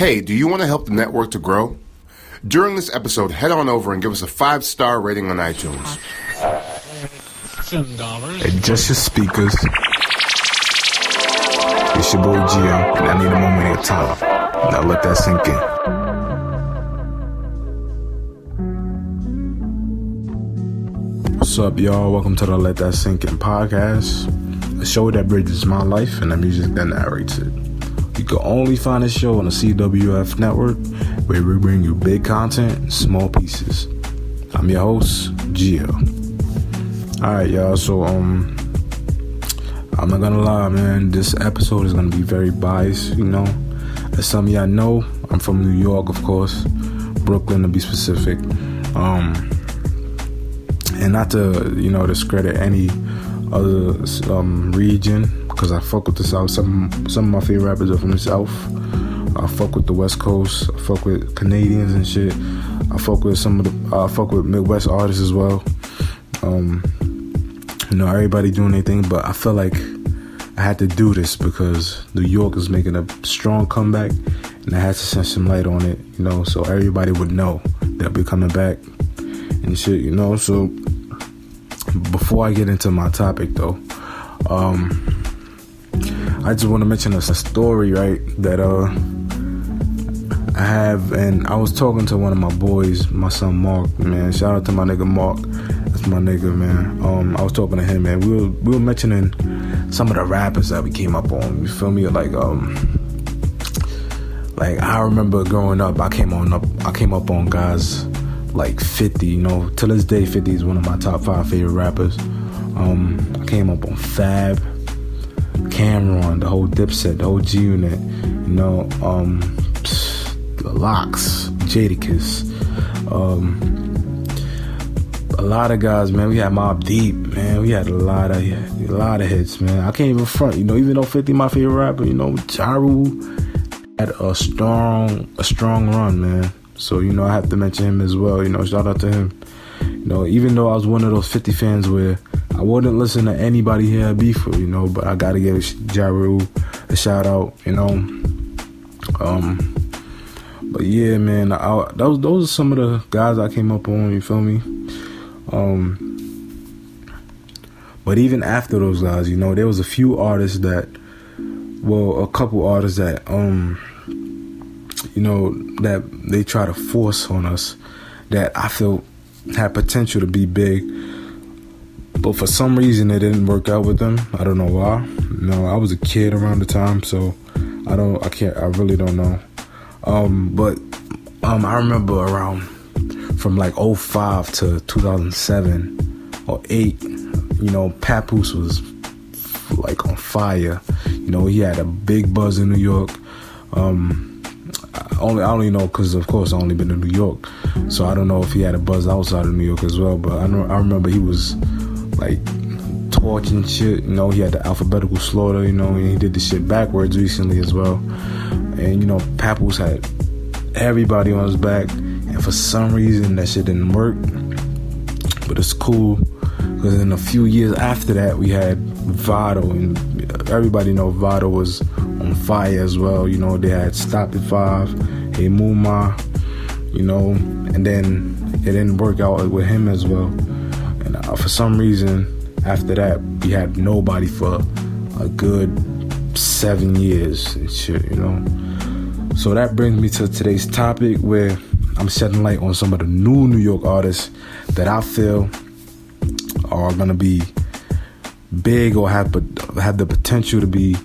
Hey, do you want to help the network to grow? During this episode, head on over and give us a five star rating on iTunes. Adjust your speakers. It's your boy Gio, and I need a moment of your time. Now let that sink in. What's up, y'all? Welcome to the Let That Sink In podcast, a show that bridges my life and the music that narrates it. Can only find this show on the CWF network, where we bring you big content in small pieces. I'm your host, Gio. Alright, y'all, so, um, I'm not gonna lie, man. This episode is gonna be very biased, you know. As some of y'all know, I'm from New York, of course, Brooklyn to be specific. Um, and not to, you know, discredit any other um, region, because I fuck with the South. Some some of my favorite rappers are from the South. I fuck with the West Coast. I fuck with Canadians and shit. I fuck with some of the. I fuck with Midwest artists as well. Um, you know, everybody doing their thing, but I feel like I had to do this because New York is making a strong comeback, and I had to send some light on it, you know, so everybody would know that we're coming back and shit, you know. So before I get into my topic, though, um, I just want to mention a, story, right? That uh, I have, and I was talking to one of my boys, my son Mark, man. Shout out to my nigga Mark. That's my nigga, man. Um, I was talking to him, man. We were we were mentioning some of the rappers that we came up on. You feel me? Like um, like I remember growing up, I came on up, I came up on guys like 50. You know, to this day, 50 is one of my top five favorite rappers. Um, I came up on Fab, Cam'ron, the whole Dipset, the whole G Unit. You know, um, the LOX, Jadakiss. Um, a lot of guys, man. We had Mobb Deep, man. We had a lot of a lot of hits, man. I can't even front, you know. Even though Fifty my favorite rapper, you know, Ja Rule had a strong a strong run, man. So you know, I have to mention him as well. You know, shout out to him. You know, even though I was one of those Fifty fans where I wouldn't listen to anybody here beef you know, but I gotta give Ja Rule a shout out. You know, um. But yeah, man, I, those those are some of the guys I came up on. You feel me? Um, but even after those guys, you know, there was a few artists that, well, a couple artists that, um, you know, that they try to force on us that I feel had potential to be big, but for some reason it didn't work out with them. I don't know why. Know, I was a kid around the time, so I don't, I can't, I really don't know. Um, but um, I remember around from like 05 to 2007 or 8 you know papoose was like on fire you know he had a big buzz in new york um I only i only know because of course i only been in new york so i don't know if he had a buzz outside of new york as well but i know i remember he was like torching shit you know he had the alphabetical slaughter you know and he did the shit backwards recently as well and you know papoose had everybody on his back and for some reason, that shit didn't work. But it's cool because in a few years after that, we had Vado, and everybody know Vado was on fire as well. You know, they had Stop at Five, Hey Muma, you know, and then it didn't work out with him as well. And uh, for some reason, after that, we had nobody for a good seven years and shit, you know. So that brings me to today's topic where I'm shedding light on some of the new New York artists that I feel are gonna be big or have have the potential to be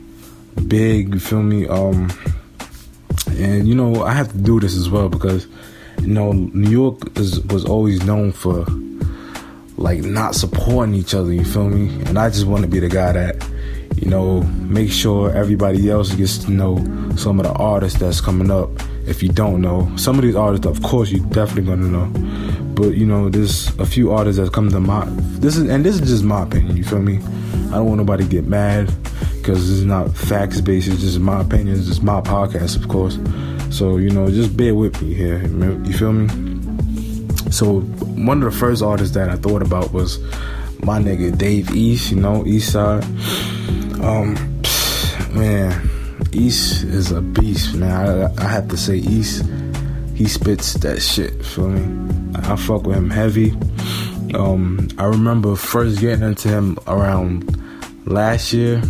big. You feel me? Um, and you know I have to do this as well because you know New York is was always known for like not supporting each other. You feel me? And I just want to be the guy that you know make sure everybody else gets to know some of the artists that's coming up if you don't know. Some of these artists, of course, you're definitely gonna know. But you know, there's a few artists that come to my this is and this is just my opinion. You feel me? I don't want nobody to get mad because it's not facts based. It's just my opinion. It's just my podcast, of course. So you know, just bear with me here. You feel me? So one of the first artists that I thought about was my nigga Dave East. You know, East Side. Um, man East is a beast, man. I, I have to say, East, he spits that shit. Feel me? I fuck with him heavy. Um, I remember first getting into him around last year,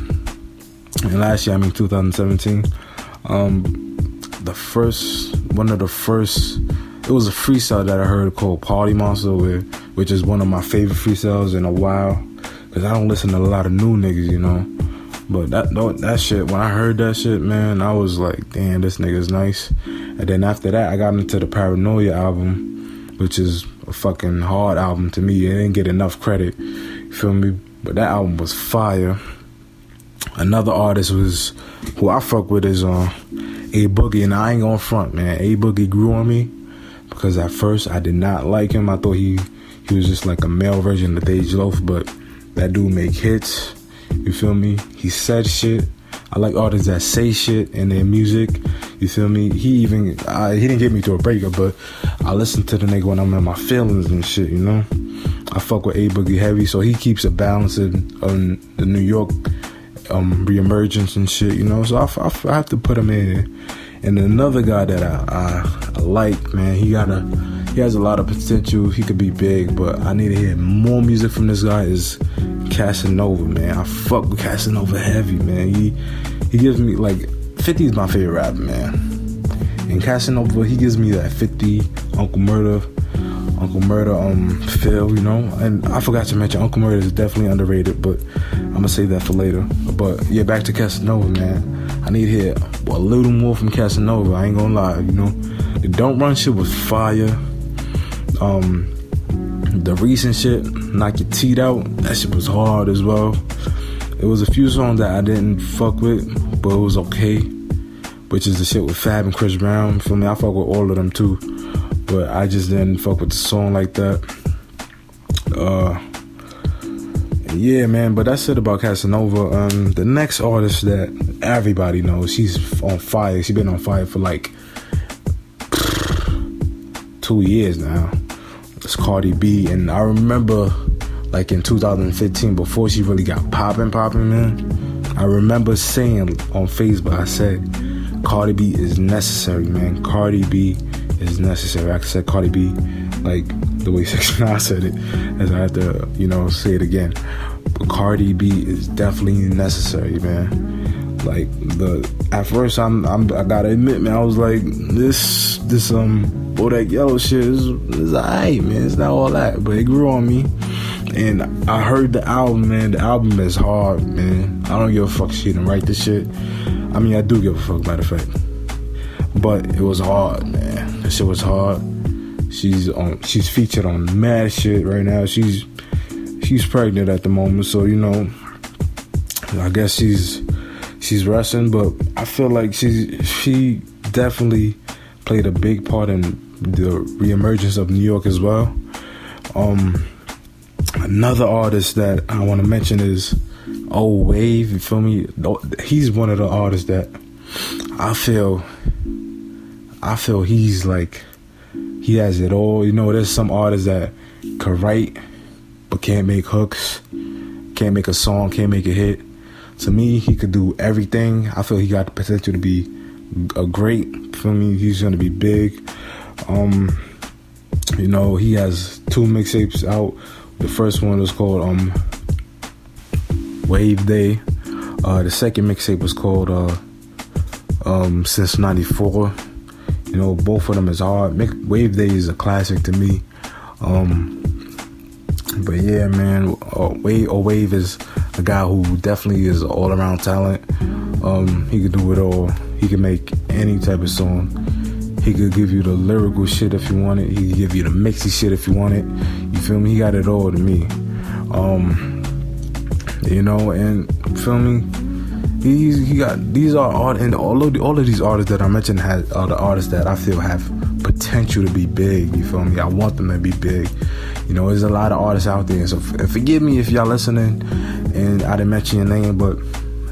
and last year I mean 2017. Um, the first one of the first it was a freestyle that I heard called Party Monster, which is one of my favorite freestyles in a while. Cause I don't listen to a lot of new niggas, you know. But that that shit, when I heard that shit, man, I was like, damn, this nigga's nice. And then after that, I got into the Paranoia album, which is a fucking hard album to me. It didn't get enough credit. Feel me? But that album was fire. Another artist was who I fuck with is uh, A Boogie, and I ain't gonna front, man. A Boogie grew on me because at first I did not like him. I thought he he was just like a male version of Dej Loaf, but that dude make hits. You feel me? He said shit. I like artists that say shit in their music. You feel me? He even uh, he didn't get me to a breakup, but I listen to the nigga when I'm in my feelings and shit. You know, I fuck with A Boogie heavy, so he keeps a balance on the New York um, reemergence and shit. You know, so I, I, I have to put him in. And another guy that I, I, like, man, he got a he has a lot of potential. He could be big, but I need to hear more music from this guy. Is Casanova, man. I fuck with Casanova heavy, man. He he gives me like 50 is my favorite rapper, man. And Casanova, he gives me that 50 Uncle Murder, Uncle Murder, um, feel, you know. And I forgot to mention Uncle Murder is definitely underrated, but I'm gonna save that for later. But yeah, back to Casanova, man. I need hear a little more from Casanova. I ain't gonna lie, you know. The Don't Run shit was fire. Um, the recent shit, Knock Your Teeth Out, that shit was hard as well. It was a few songs that I didn't fuck with, but it was okay. Which is the shit with Fab and Chris Brown. For me, I fuck with all of them too. But I just didn't fuck with the song like that. Uh yeah, man, but that's it about Casanova. Um, the next artist that everybody knows, she's on fire. She's been on fire for like two years now. It's Cardi B, and I remember like in 2015 before she really got popping, popping, man. I remember saying on Facebook, I said, Cardi B is necessary, man. Cardi B is necessary. I said Cardi B like the way 69 said it, as I have to, you know, say it again. But Cardi B is definitely necessary, man. Like the at first, I'm, I'm I gotta admit, man, I was like, this this um Bodak Yellow shit is is alright, man. It's not all that, but it grew on me. And I heard the album, man. The album is hard, man. I don't give a fuck she didn't write this shit. I mean, I do give a fuck, matter of fact. But it was hard, man. That shit was hard. She's on. She's featured on mad shit right now. She's she's pregnant at the moment, so you know. I guess she's she's wrestling, but I feel like she's she definitely played a big part in the reemergence of New York as well. Um, another artist that I want to mention is Old Wave. You feel me? He's one of the artists that I feel I feel he's like he has it all. You know, there's some artists that could write but can't make hooks, can't make a song, can't make a hit. To me, he could do everything. I feel he got the potential to be a great. For me, he's gonna be big. Um, you know, he has two mixtapes out. The first one was called um, Wave Day. Uh, the second mixtape was called uh, um, Since '94. You know, both of them is hard. Make, Wave Day is a classic to me. Um, but yeah, man, uh, Wave, or Wave is a guy who definitely is all around talent. Um, he can do it all. He can make any type of song. He could give you the lyrical shit if you want it. He could give you the mixy shit if you want it. You feel me? He got it all to me. Um, you know, and feel me? He he got these are art and all of the, all of these artists that I mentioned had are the artists that I feel have potential to be big. You feel me? I want them to be big. You know, there's a lot of artists out there. So forgive me if y'all listening and I didn't mention your name, but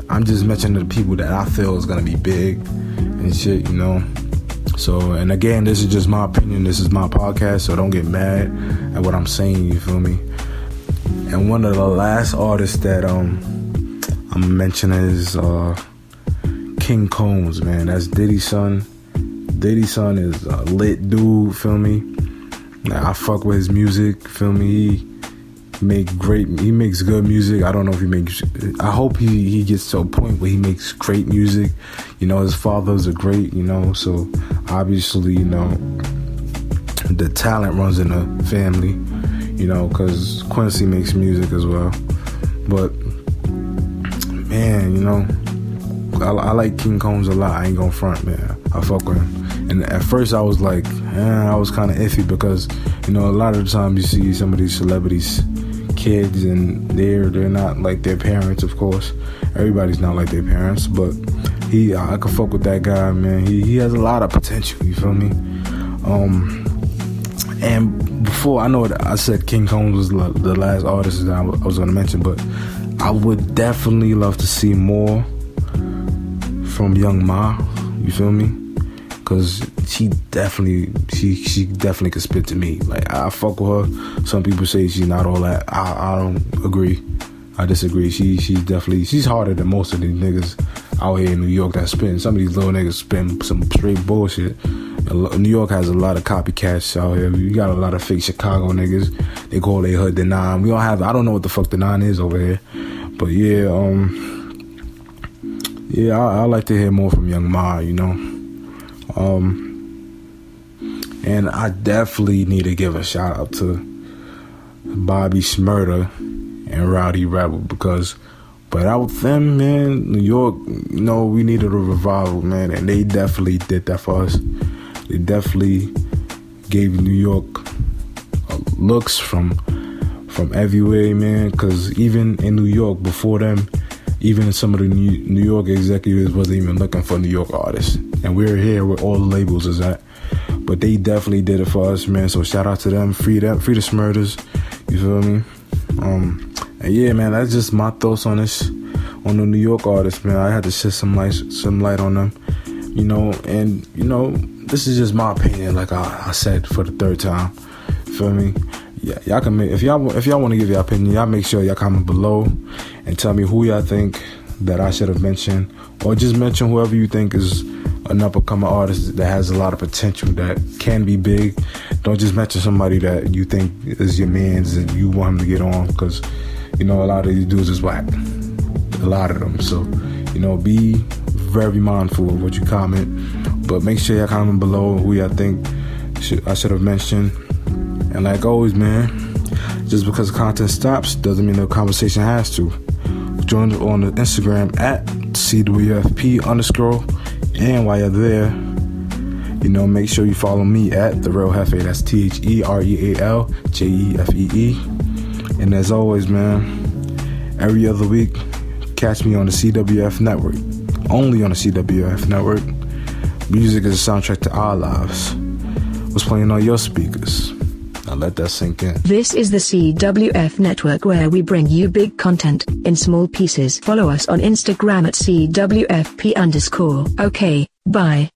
I'm just mentioning the people that I feel is gonna be big and shit. You know. So, and again, this is just my opinion. This is my podcast, so don't get mad at what I'm saying. You feel me? And one of the last artists that um I'm mentioning is uh King Combs, man. That's Diddy's son. Diddy's son is a lit dude, feel me? Now, I fuck with his music, feel me? He make great he makes good music. I don't know if he makes I hope he, he gets to a point where he makes great music. You know, his father's a great, you know, so obviously, you know, the talent runs in the family, you know, because Quincy makes music as well. But man, you know, I, I, like King Combs a lot. I ain't gonna front, man. I fuck with him. And at first, I was like, eh, I was kind of iffy because, you know, a lot of the time you see some of these celebrities, kids, and they're they're not like their parents, of course. Everybody's not like their parents, but he, I could fuck with that guy, man. He he has a lot of potential. You feel me? Um, and before I know it, I said King Combs was the last artist that I was going to mention, but I would definitely love to see more from Young M.A. You feel me? Cause she definitely, she she definitely could spit to me. Like I fuck with her. Some people say she's not all that. I I don't agree. I disagree. She she's definitely she's harder than most of these niggas out here in New York that spin. Some of these little niggas spin some straight bullshit. New York has a lot of copycats out here. You got a lot of fake Chicago niggas. They call their hood the nine. We don't have. I don't know what the fuck the nine is over here, but yeah, um, yeah, I, I like to hear more from Young M.A. You know, um, and I definitely need to give a shout out to Bobby Shmurda and Rowdy Rebel because but without them, man, New York, you know, we needed a revival, man, and they definitely did that for us. They definitely gave New York uh, looks from from everywhere, man. Because even in New York, before them, even some of the New York executives wasn't even looking for New York artists, and we're here where all the labels is at. But they definitely did it for us, man. So shout out to them. Free them, free the Shmurdas. You feel me? Um, and yeah, man, that's just my thoughts on this, on the New York artists, man. I had to shed some light, some light on them, you know. And you know, this is just my opinion, like I, I said for the third time. Feel me? Yeah, y'all can make if y'all if y'all want to give your opinion, y'all make sure y'all comment below and tell me who y'all think that I should have mentioned, or just mention whoever you think is an up and coming artist that has a lot of potential that can be big. Don't just mention somebody that you think is your man's and you want him to get on because you know, a lot of these dudes is whack. A lot of them. So, you know, be very mindful of what you comment. But make sure y'all comment below who y'all think should, I should have mentioned. And like always, man, just because the content stops doesn't mean the conversation has to. Join us on the Instagram at CWFP underscore. And while you're there, you know, make sure you follow me at The Real Jefe. That's T H E R E A L J E F E E. And as always, man, every other week, catch me on the CWF network. Only on the CWF network. Music is a soundtrack to our lives. What's playing on your speakers? Now let that sink in. This is the CWF network where we bring you big content in small pieces. Follow us on Instagram at CWFP underscore. Okay, bye.